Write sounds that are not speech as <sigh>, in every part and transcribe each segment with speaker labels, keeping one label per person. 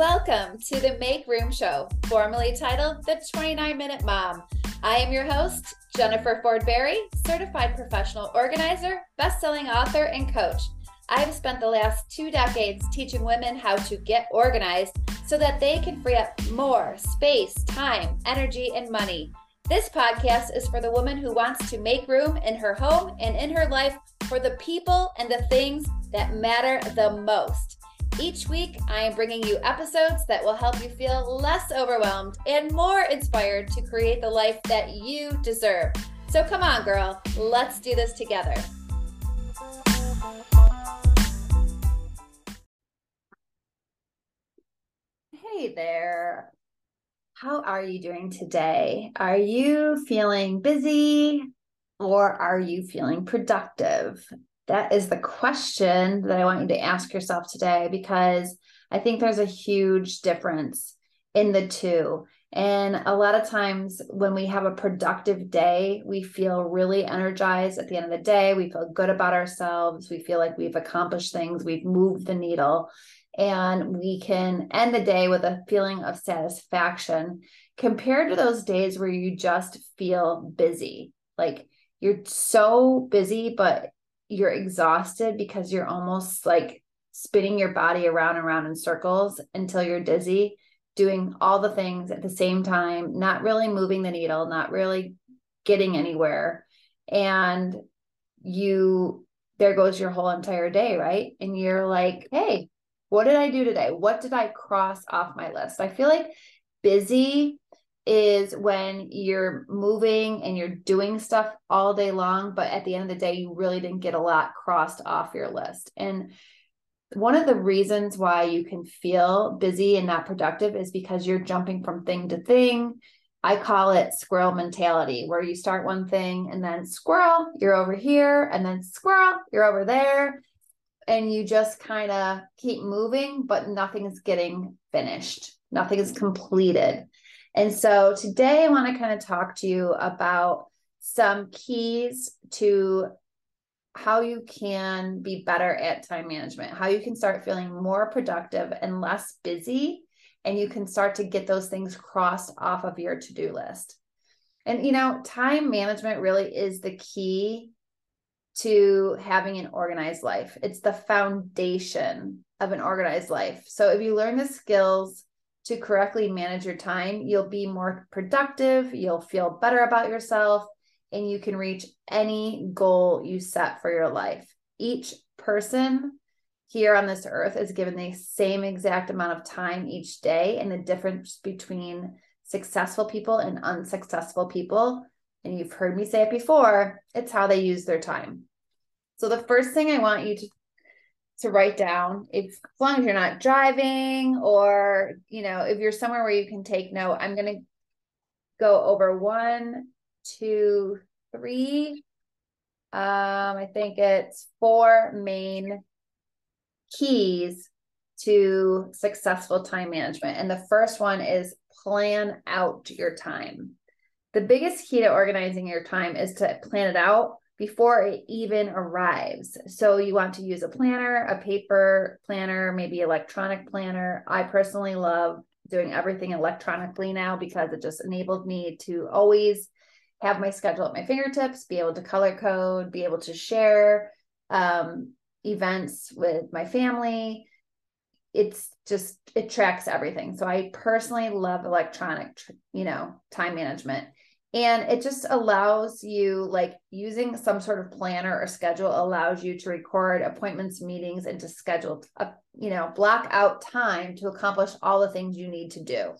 Speaker 1: Welcome to the Make Room Show, formerly titled The 29 Minute Mom. I am your host, Jennifer Ford Berry, certified professional organizer, best-selling author, and coach. I've spent the last two decades teaching women how to get organized so that they can free up more space, time, energy, and money. This podcast is for the woman who wants to make room in her home and in her life for the people and the things that matter the most. Each week, I am bringing you episodes that will help you feel less overwhelmed and more inspired to create the life that you deserve. So come on, girl, let's do this together. Hey there. How are you doing today? Are you feeling busy or are you feeling productive? That is the question that I want you to ask yourself today because I think there's a huge difference in the two. And a lot of times when we have a productive day, we feel really energized at the end of the day. We feel good about ourselves. We feel like we've accomplished things, we've moved the needle, and we can end the day with a feeling of satisfaction compared to those days where you just feel busy. Like you're so busy, but you're exhausted because you're almost like spinning your body around and around in circles until you're dizzy, doing all the things at the same time, not really moving the needle, not really getting anywhere. And you, there goes your whole entire day, right? And you're like, hey, what did I do today? What did I cross off my list? I feel like busy is when you're moving and you're doing stuff all day long, but at the end of the day, you really didn't get a lot crossed off your list. And one of the reasons why you can feel busy and not productive is because you're jumping from thing to thing. I call it squirrel mentality, where you start one thing and then squirrel, you're over here, and then squirrel, you're over there. And you just kind of keep moving, but nothing is getting finished, nothing is completed. And so today I want to kind of talk to you about some keys to how you can be better at time management, how you can start feeling more productive and less busy, and you can start to get those things crossed off of your to do list. And, you know, time management really is the key to having an organized life. It's the foundation of an organized life. So if you learn the skills to correctly manage your time, you'll be more productive, you'll feel better about yourself, and you can reach any goal you set for your life. Each person here on this earth is given the same exact amount of time each day, and the difference between successful people and unsuccessful people. And you've heard me say it before, it's how they use their time. So, the first thing I want you to to write down if as long as you're not driving or you know if you're somewhere where you can take note i'm going to go over one two three. Um i think it's four main keys to successful time management. And the first one is plan out your time. The biggest key to organizing your time is to plan it out before it even arrives. So you want to use a planner, a paper planner, maybe electronic planner. I personally love doing everything electronically now because it just enabled me to always have my schedule at my fingertips, be able to color code, be able to share um, events with my family. It's just it tracks everything. So I personally love electronic, you know, time management and it just allows you like using some sort of planner or schedule allows you to record appointments meetings and to schedule a you know block out time to accomplish all the things you need to do.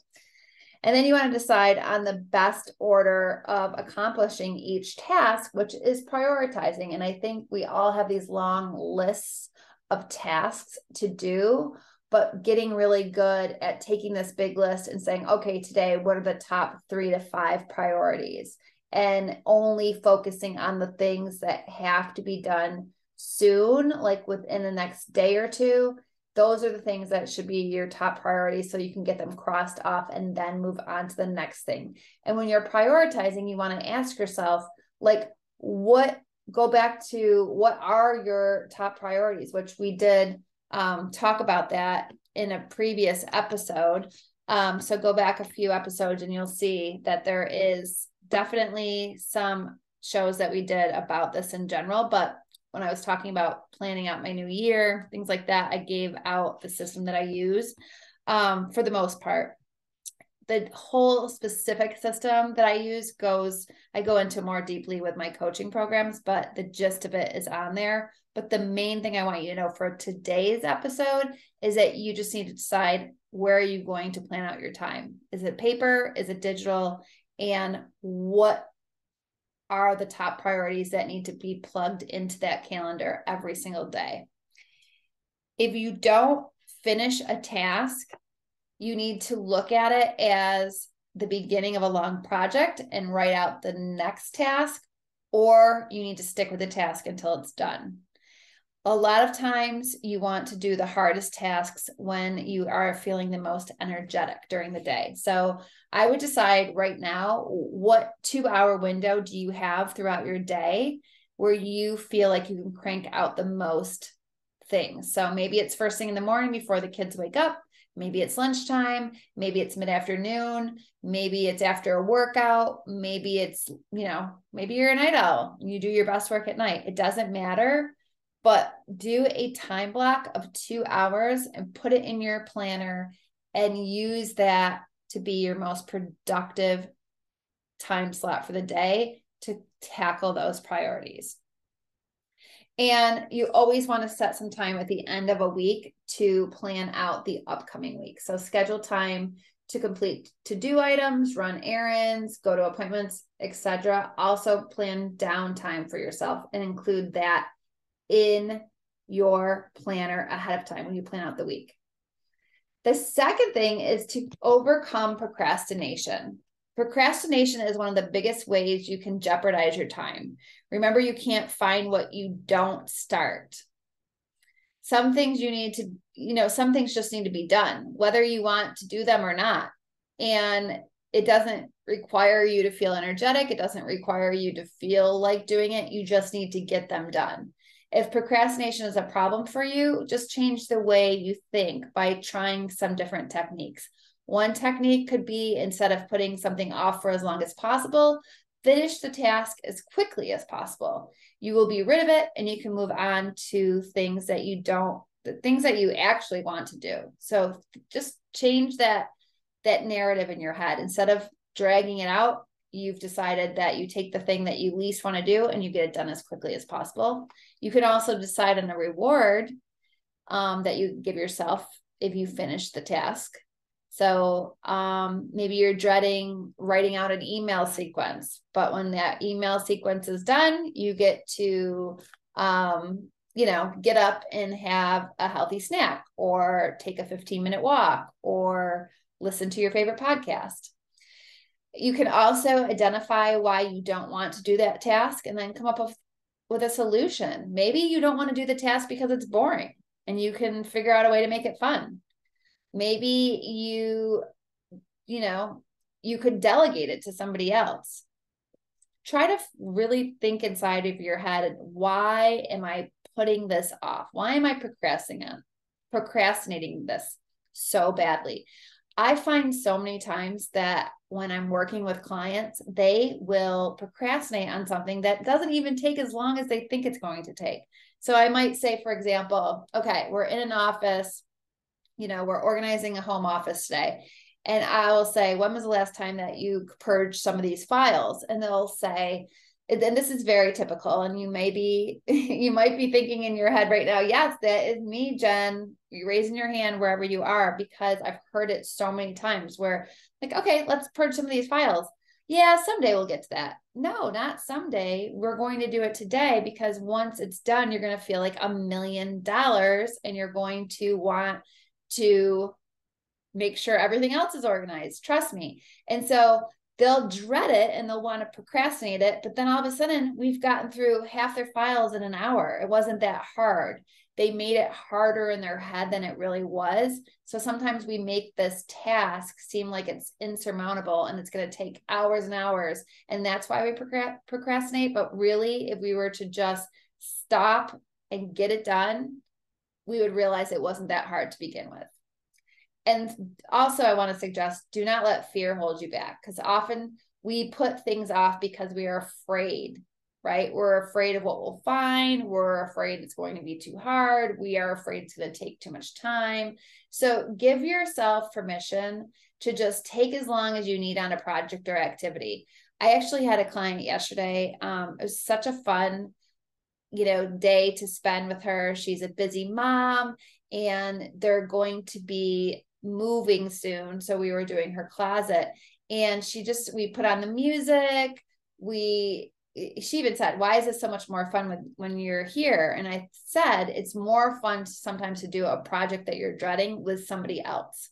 Speaker 1: And then you want to decide on the best order of accomplishing each task which is prioritizing. And i think we all have these long lists of tasks to do but getting really good at taking this big list and saying, okay, today, what are the top three to five priorities? And only focusing on the things that have to be done soon, like within the next day or two. Those are the things that should be your top priorities so you can get them crossed off and then move on to the next thing. And when you're prioritizing, you want to ask yourself, like, what go back to what are your top priorities, which we did um, talk about that in a previous episode. Um, so go back a few episodes and you'll see that there is definitely some shows that we did about this in general. But when I was talking about planning out my new year, things like that, I gave out the system that I use um, for the most part. The whole specific system that I use goes, I go into more deeply with my coaching programs, but the gist of it is on there. But the main thing I want you to know for today's episode is that you just need to decide where are you going to plan out your time? Is it paper? Is it digital? And what are the top priorities that need to be plugged into that calendar every single day? If you don't finish a task, you need to look at it as the beginning of a long project and write out the next task, or you need to stick with the task until it's done a lot of times you want to do the hardest tasks when you are feeling the most energetic during the day. So I would decide right now what two hour window do you have throughout your day where you feel like you can crank out the most things. So maybe it's first thing in the morning before the kids wake up. Maybe it's lunchtime. Maybe it's mid afternoon. Maybe it's after a workout. Maybe it's, you know, maybe you're a night owl. You do your best work at night. It doesn't matter but do a time block of two hours and put it in your planner and use that to be your most productive time slot for the day to tackle those priorities. And you always want to set some time at the end of a week to plan out the upcoming week. So schedule time to complete to-do items, run errands, go to appointments, etc. Also plan downtime for yourself and include that in your planner ahead of time when you plan out the week. The second thing is to overcome procrastination. Procrastination is one of the biggest ways you can jeopardize your time. Remember, you can't find what you don't start. Some things you need to, you know, some things just need to be done, whether you want to do them or not. And it doesn't require you to feel energetic. It doesn't require you to feel like doing it. You just need to get them done. If procrastination is a problem for you, just change the way you think by trying some different techniques. One technique could be instead of putting something off for as long as possible, finish the task as quickly as possible. You will be rid of it and you can move on to things that you don't the things that you actually want to do. So just change that that narrative in your head instead of dragging it out, you've decided that you take the thing that you least want to do and you get it done as quickly as possible. You can also decide on a reward um, that you give yourself if you finish the task. So um, maybe you're dreading writing out an email sequence, but when that email sequence is done, you get to, um, you know, get up and have a healthy snack or take a 15 minute walk or listen to your favorite podcast. You can also identify why you don't want to do that task and then come up with, with a solution. Maybe you don't want to do the task because it's boring and you can figure out a way to make it fun. Maybe you, you know, you could delegate it to somebody else. Try to really think inside of your head why am I putting this off? Why am I procrastinating procrastinating this so badly? I find so many times that when I'm working with clients, they will procrastinate on something that doesn't even take as long as they think it's going to take. So I might say, for example, okay, we're in an office, you know, we're organizing a home office today. And I will say, when was the last time that you purged some of these files? And they'll say, and this is very typical and you may be <laughs> you might be thinking in your head right now yes that is me jen you're raising your hand wherever you are because i've heard it so many times where like okay let's purge some of these files yeah someday we'll get to that no not someday we're going to do it today because once it's done you're going to feel like a million dollars and you're going to want to make sure everything else is organized trust me and so they'll dread it and they'll want to procrastinate it. But then all of a sudden, we've gotten through half their files in an hour. It wasn't that hard. They made it harder in their head than it really was. So sometimes we make this task seem like it's insurmountable and it's going to take hours and hours. And that's why we procrastinate. But really, if we were to just stop and get it done, we would realize it wasn't that hard to begin with. and also I want to suggest do not let fear hold you back because often we put things off because we are afraid, right? We're afraid of what we'll find. We're afraid it's going to be too hard. We are afraid it's going to take too much time. So give yourself permission to just take as long as you need on a project or activity. I actually had a client yesterday. Um, it was such a fun, you know, day to spend with her. She's a busy mom and they're going to be moving soon. So we were doing her closet and she just, we put on the music. We, she even said, why is this so much more fun when, when you're here? And I said, it's more fun sometimes to do a project that you're dreading with somebody else,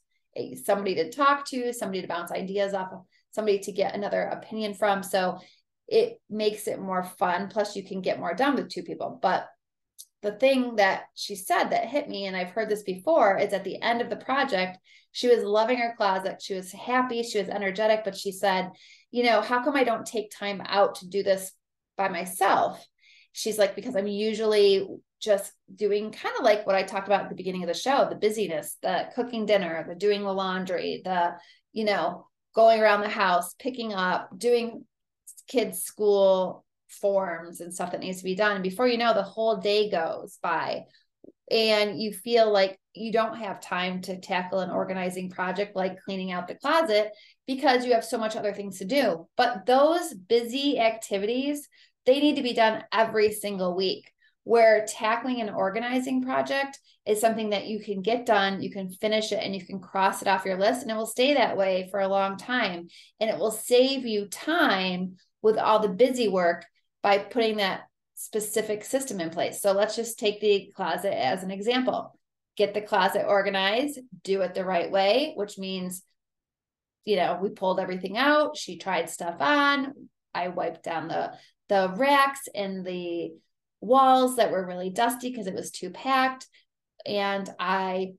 Speaker 1: somebody to talk to, somebody to bounce ideas off of, somebody to get another opinion from. So it makes it more fun. Plus, you can get more done with two people. But the thing that she said that hit me, and I've heard this before, is at the end of the project, she was loving her closet. She was happy. She was energetic, but she said, You know, how come I don't take time out to do this by myself? She's like, Because I'm usually just doing kind of like what I talked about at the beginning of the show the busyness, the cooking dinner, the doing the laundry, the, you know, going around the house, picking up, doing kids' school forms and stuff that needs to be done. And before you know, the whole day goes by and you feel like you don't have time to tackle an organizing project like cleaning out the closet because you have so much other things to do. But those busy activities, they need to be done every single week. Where tackling an organizing project is something that you can get done, you can finish it, and you can cross it off your list, and it will stay that way for a long time. And it will save you time with all the busy work by putting that specific system in place. So let's just take the closet as an example. Get the closet organized, do it the right way, which means, you know, we pulled everything out. She tried stuff on. I wiped down the the racks and the walls that were really dusty because it was too packed. And I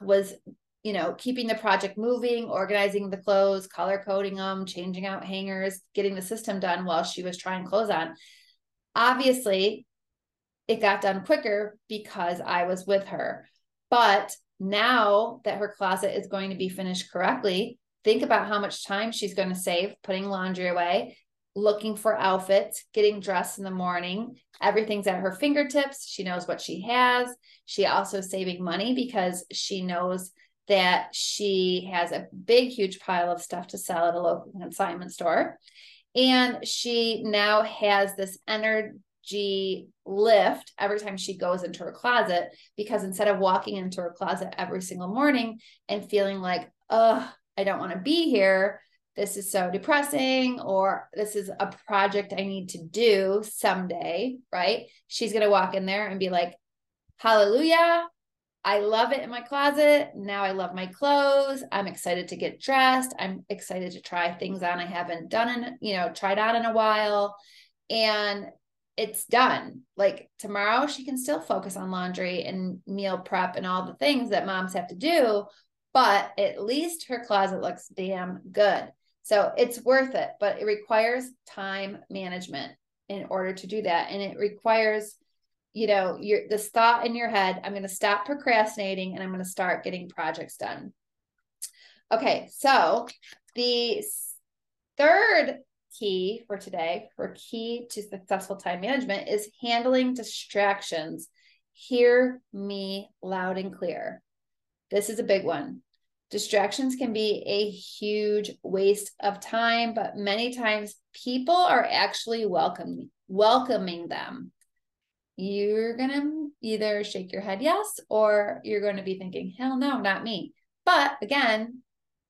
Speaker 1: was you know, keeping the project moving, organizing the clothes, color coding them, changing out hangers, getting the system done while she was trying clothes on. Obviously, it got done quicker because I was with her. But now that her closet is going to be finished correctly, think about how much time she's going to save putting laundry away, looking for outfits, getting dressed in the morning. Everything's at her fingertips. She knows what she has. She also saving money because she knows that she has a big, huge pile of stuff to sell at a local consignment store. And she now has this energy lift every time she goes into her closet because instead of walking into her closet every single morning and feeling like, oh, I don't want to be here, this is so depressing, or this is a project I need to do someday, right? She's going to walk in there and be like, Hallelujah, I love it in my closet. Now I love my clothes. I'm excited to get dressed. I'm excited to try things on I haven't done in, you know, tried on in a while. And it's done. Like tomorrow, she can still focus on laundry and meal prep and all the things that moms have to do, but at least her closet looks damn good. So it's worth it, but it requires time management in order to do that. And it requires you know, your this thought in your head, I'm going to stop procrastinating and I'm going to start getting projects done. Okay, so the third key for today, for key to successful time management, is handling distractions. Hear me loud and clear. This is a big one. Distractions can be a huge waste of time, but many times people are actually welcoming welcoming them you're going to either shake your head yes, or you're going to be thinking, hell no, not me. But again,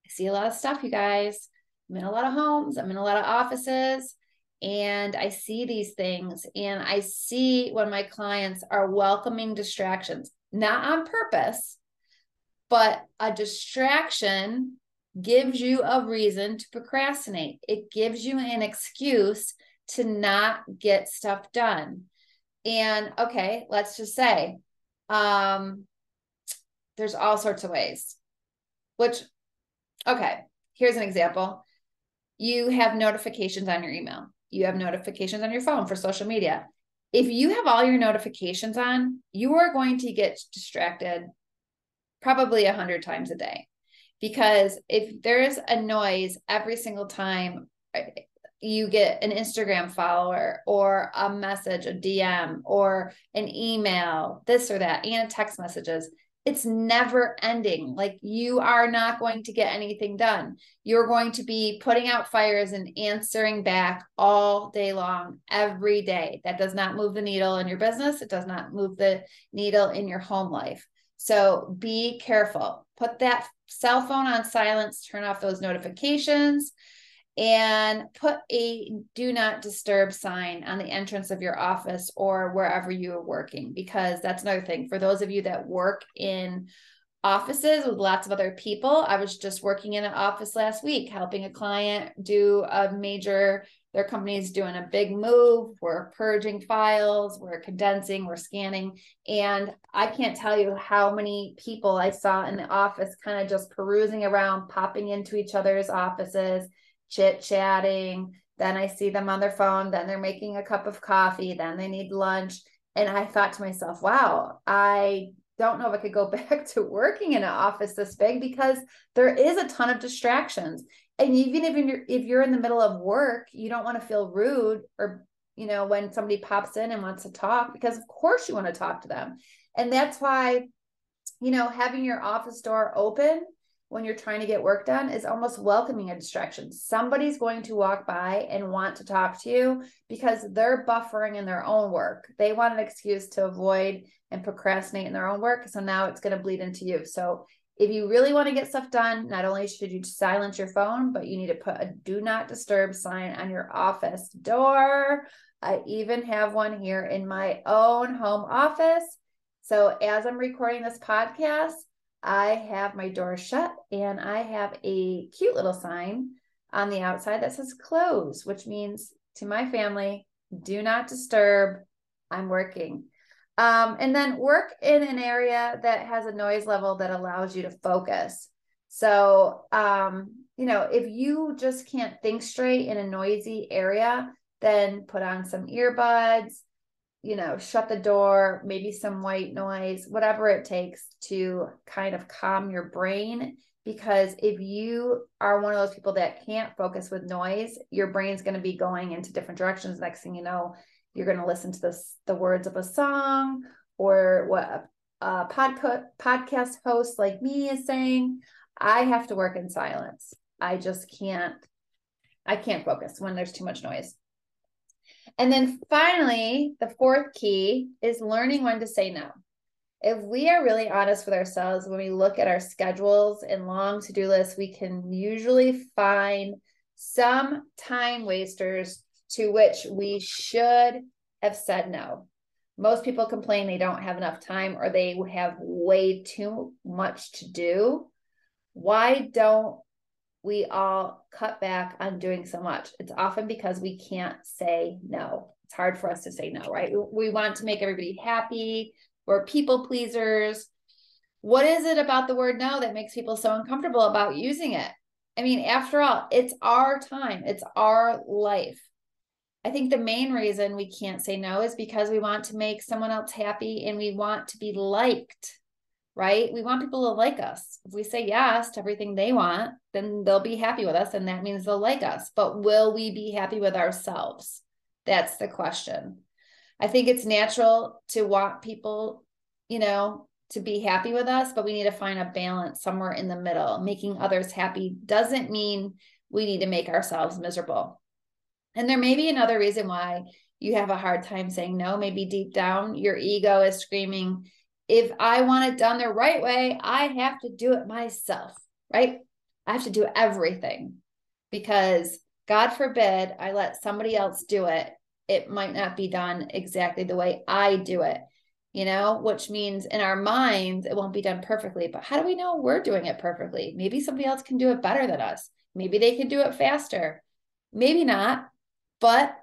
Speaker 1: I see a lot of stuff, you guys. I'm in a lot of homes, I'm in a lot of offices, and I see these things. And I see when my clients are welcoming distractions, not on purpose, but a distraction gives you a reason to procrastinate. It gives you an excuse to not get stuff done. And okay, let's just say um, there's all sorts of ways, which, okay, here's an example. You have notifications on your email, you have notifications on your phone for social media. If you have all your notifications on, you are going to get distracted probably a hundred times a day. Because if there's a noise every single time you get an Instagram follower or a message, a DM or an email, this or that, and text messages, it's never ending. Like you are not going to get anything done. You're going to be putting out fires and answering back all day long, every day. That does not move the needle in your business. It does not move the needle in your home life. So be careful. Put that cell phone on silence, turn off those notifications and put a do not disturb sign on the entrance of your office or wherever you are working because that's another thing. For those of you that work in offices with lots of other people i was just working in an office last week helping a client do a major their company's doing a big move. We're purging files we're condensing we're scanning and i can't tell you how many people i saw in the office kind of just perusing around popping into each other's offices chit chatting. Then I see them on their phone. Then they're making a cup of coffee. Then they need lunch. And I thought to myself, wow, I don't know if I could go <laughs> back to working in an office this big because there is a ton of distractions. And even if you're if you're in the middle of work, you don't want to feel rude or you know when somebody pops in and wants to talk because of course you want to talk to them. And that's why you know having your office door open when you're trying to get work done is almost welcoming a distraction. Somebody's going to walk by and want to talk to you because they're buffering in their own work. They want an excuse to avoid and procrastinate in their own work. So now it's going to bleed into you. So if you really want to get stuff done, not only should you silence your phone, but you need to put a do not disturb sign on your office door. I even have one here in my own home office. So as I'm recording this podcast, I have my door shut and I have a cute little sign on the outside that says close, which means to my family, do not disturb. I'm working. Um, and then work in an area that has a noise level that allows you to focus. So, um, you know, if you just can't think straight in a noisy area, then put on some earbuds, you know, shut the door, maybe some white noise, whatever it takes to kind of calm your brain. Because if you are one of those people that can't focus with noise, your brain's going to be going into different directions. Next thing you know, you're going to listen to this, the words of a song or what a, a podca- podcast host like me is saying. I have to work in silence. I just can't, I can't focus when there's too much noise. And then finally, the fourth key is learning when to say no. If we are really honest with ourselves, when we look at our schedules and long to do lists, we can usually find some time wasters to which we should have said no. Most people complain they don't have enough time or they have way too much to do. Why don't we all cut back on doing so much. It's often because we can't say no. It's hard for us to say no, right? We, want to make everybody happy. We're people pleasers. What is it about the word no that makes people so uncomfortable about using it? I mean, after all, it's our time, it's our life. I think the main reason we can't say no is because we want to make someone else happy and we want to be liked right? We want people to like us. If we say yes to everything they want, then they'll be happy with us and that means they'll like us. But will we be happy with ourselves? That's the question. I think it's natural to want people, you know, to be happy with us, but we need to find a balance somewhere in the middle. Making others happy doesn't mean we need to make ourselves miserable. And there may be another reason why you have a hard time saying no. Maybe deep down, your ego is screaming, if I want it done the right way, I have to do it myself, right? I have to do everything because God forbid I let somebody else do it. It might not be done exactly the way I do it, you know, which means in our minds, it won't be done perfectly. But how do we know we're doing it perfectly? Maybe somebody else can do it better than us. Maybe they can do it faster. Maybe not. But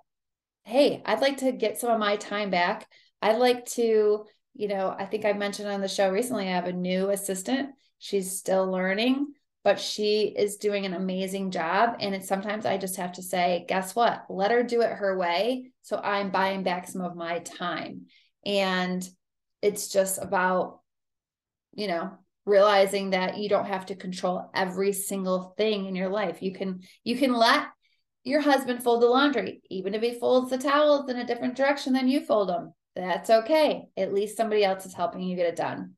Speaker 1: hey, I'd like to get some of my time back. I'd like to you know, I think I mentioned on the show recently, I have a new assistant. She's still learning, but she is doing an amazing job. And it's sometimes I just have to say, guess what? Let her do it her way. So I'm buying back some of my time. And it's just about, you know, realizing that you don't have to control every single thing in your life. You can you can let your husband fold the laundry, even if he folds the towels in a different direction than you fold them. That's okay. At least somebody else is helping you get it done.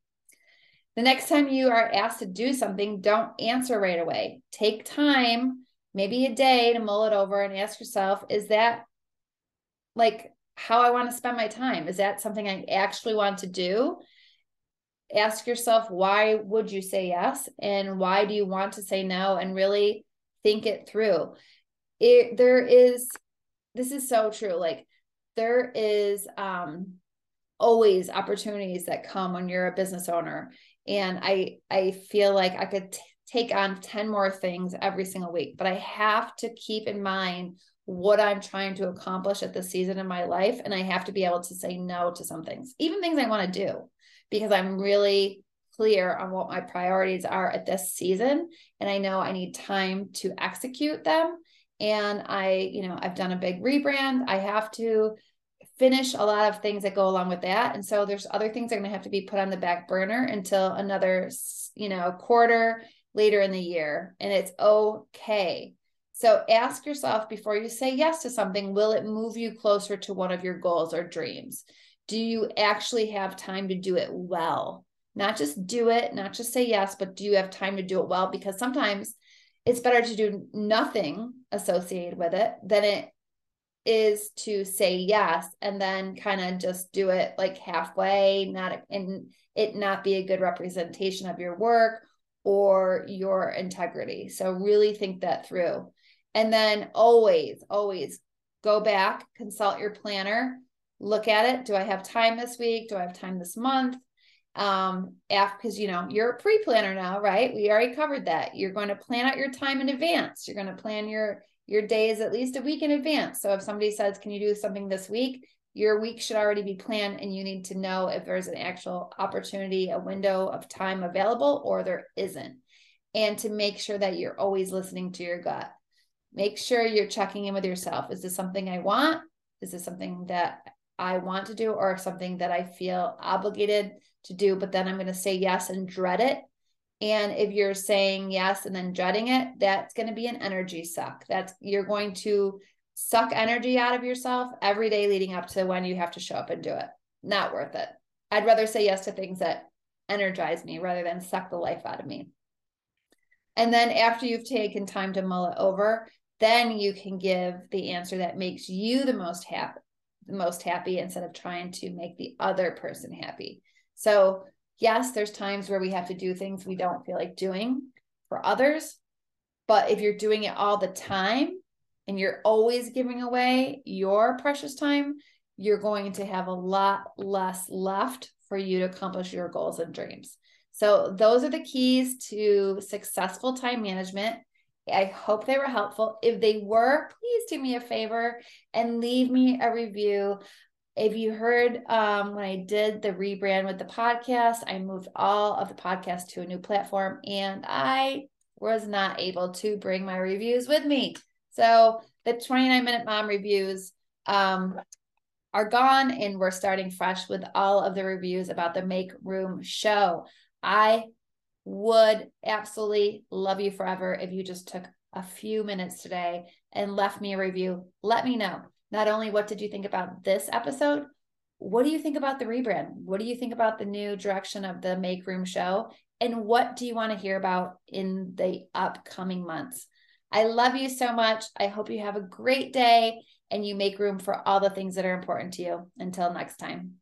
Speaker 1: The next time you are asked to do something, don't answer right away. Take time, maybe a day to mull it over and ask yourself, is that like how I want to spend my time? Is that something I actually want to do? Ask yourself, why would you say yes? And why do you want to say no? And really think it through. It, there is, this is so true. Like, there is um, always opportunities that come when you're a business owner. And i i feel like i could t- take on 10 more things every single week but i have to keep in mind what i'm trying to accomplish at this season in my life. And i have to be able to say no to some things even things i want to do because i'm really clear on what my priorities are at this season. And i know i need time to execute them and i you know i've done a big rebrand i have to finish a lot of things that go along with that. And so there's other things that are going to have to be put on the back burner until another, you know, quarter later in the year. And it's okay. So ask yourself before you say yes to something, will it move you closer to one of your goals or dreams? Do you actually have time to do it well? Not just do it, not just say yes, but do you have time to do it well? Because sometimes it's better to do nothing associated with it than it is to say yes and then kind of just do it like halfway, not and it not be a good representation of your work or your integrity. So really think that through. And then always, always go back, consult your planner, look at it. Do I have time this week? Do I have time this month? Um, because you know you're a pre-planner now, right? We already covered that. You're going to plan out your time in advance. You're going to plan your your days at least a week in advance. So if somebody says, Can you do something this week? Your week should already be planned, and you need to know if there's an actual opportunity, a window of time available, or there isn't. And to make sure that you're always listening to your gut. Make sure you're checking in with yourself. Is this something I want? Is this something that I want to do, or something that I feel obligated to do, but then I'm going to say yes and dread it and if you're saying yes and then dreading it, that's going to be an energy suck. That's you're going to suck energy out of yourself every day leading up to when you have to show up and do it. Not worth it. I'd rather say yes to things that energize me rather than suck the life out of me. And then after you've taken time to mull it over, then you can give the answer that makes you the most happy, the most happy instead of trying to make the other person happy. So yes, there's times where we have to do things we don't feel like doing for others. But if you're doing it all the time and you're always giving away your precious time, you're going to have a lot less left for you to accomplish your goals and dreams. So, those are the keys to successful time management. I hope they were helpful. If they were, please do me a favor and leave me a review. If you heard um, when I did the rebrand with the podcast, I moved all of the podcast to a new platform and I was not able to bring my reviews with me. So the 29 minute mom reviews um, are gone and we're starting fresh with all of the reviews about the Make Room show. I would absolutely love you forever if you just took a few minutes today and left me a review. Let me know not only what did you think about this episode, what do you think about the rebrand? What do you think about the new direction of the Make Room show? And what do you want to hear about in the upcoming months? I love you so much. I hope you have a great day and you make room for all the things that are important to you. Until next time.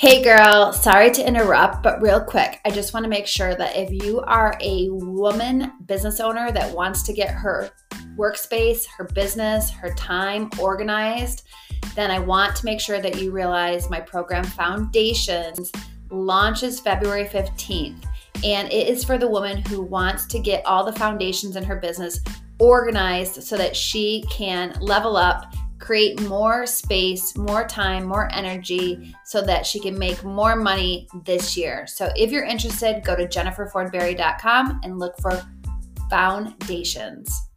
Speaker 1: Hey girl, sorry to interrupt, but real quick, I just want to make sure that if you are a woman business owner that wants to get her workspace, her business, her time organized, then I want to make sure that you realize my program Foundations launches February 15th. And it is for the woman who wants to get all the foundations in her business organized so that she can level up create more space, more time, more energy so that she can make more money this year. So if you're interested, go to jenniferfordberry.com and look for foundations.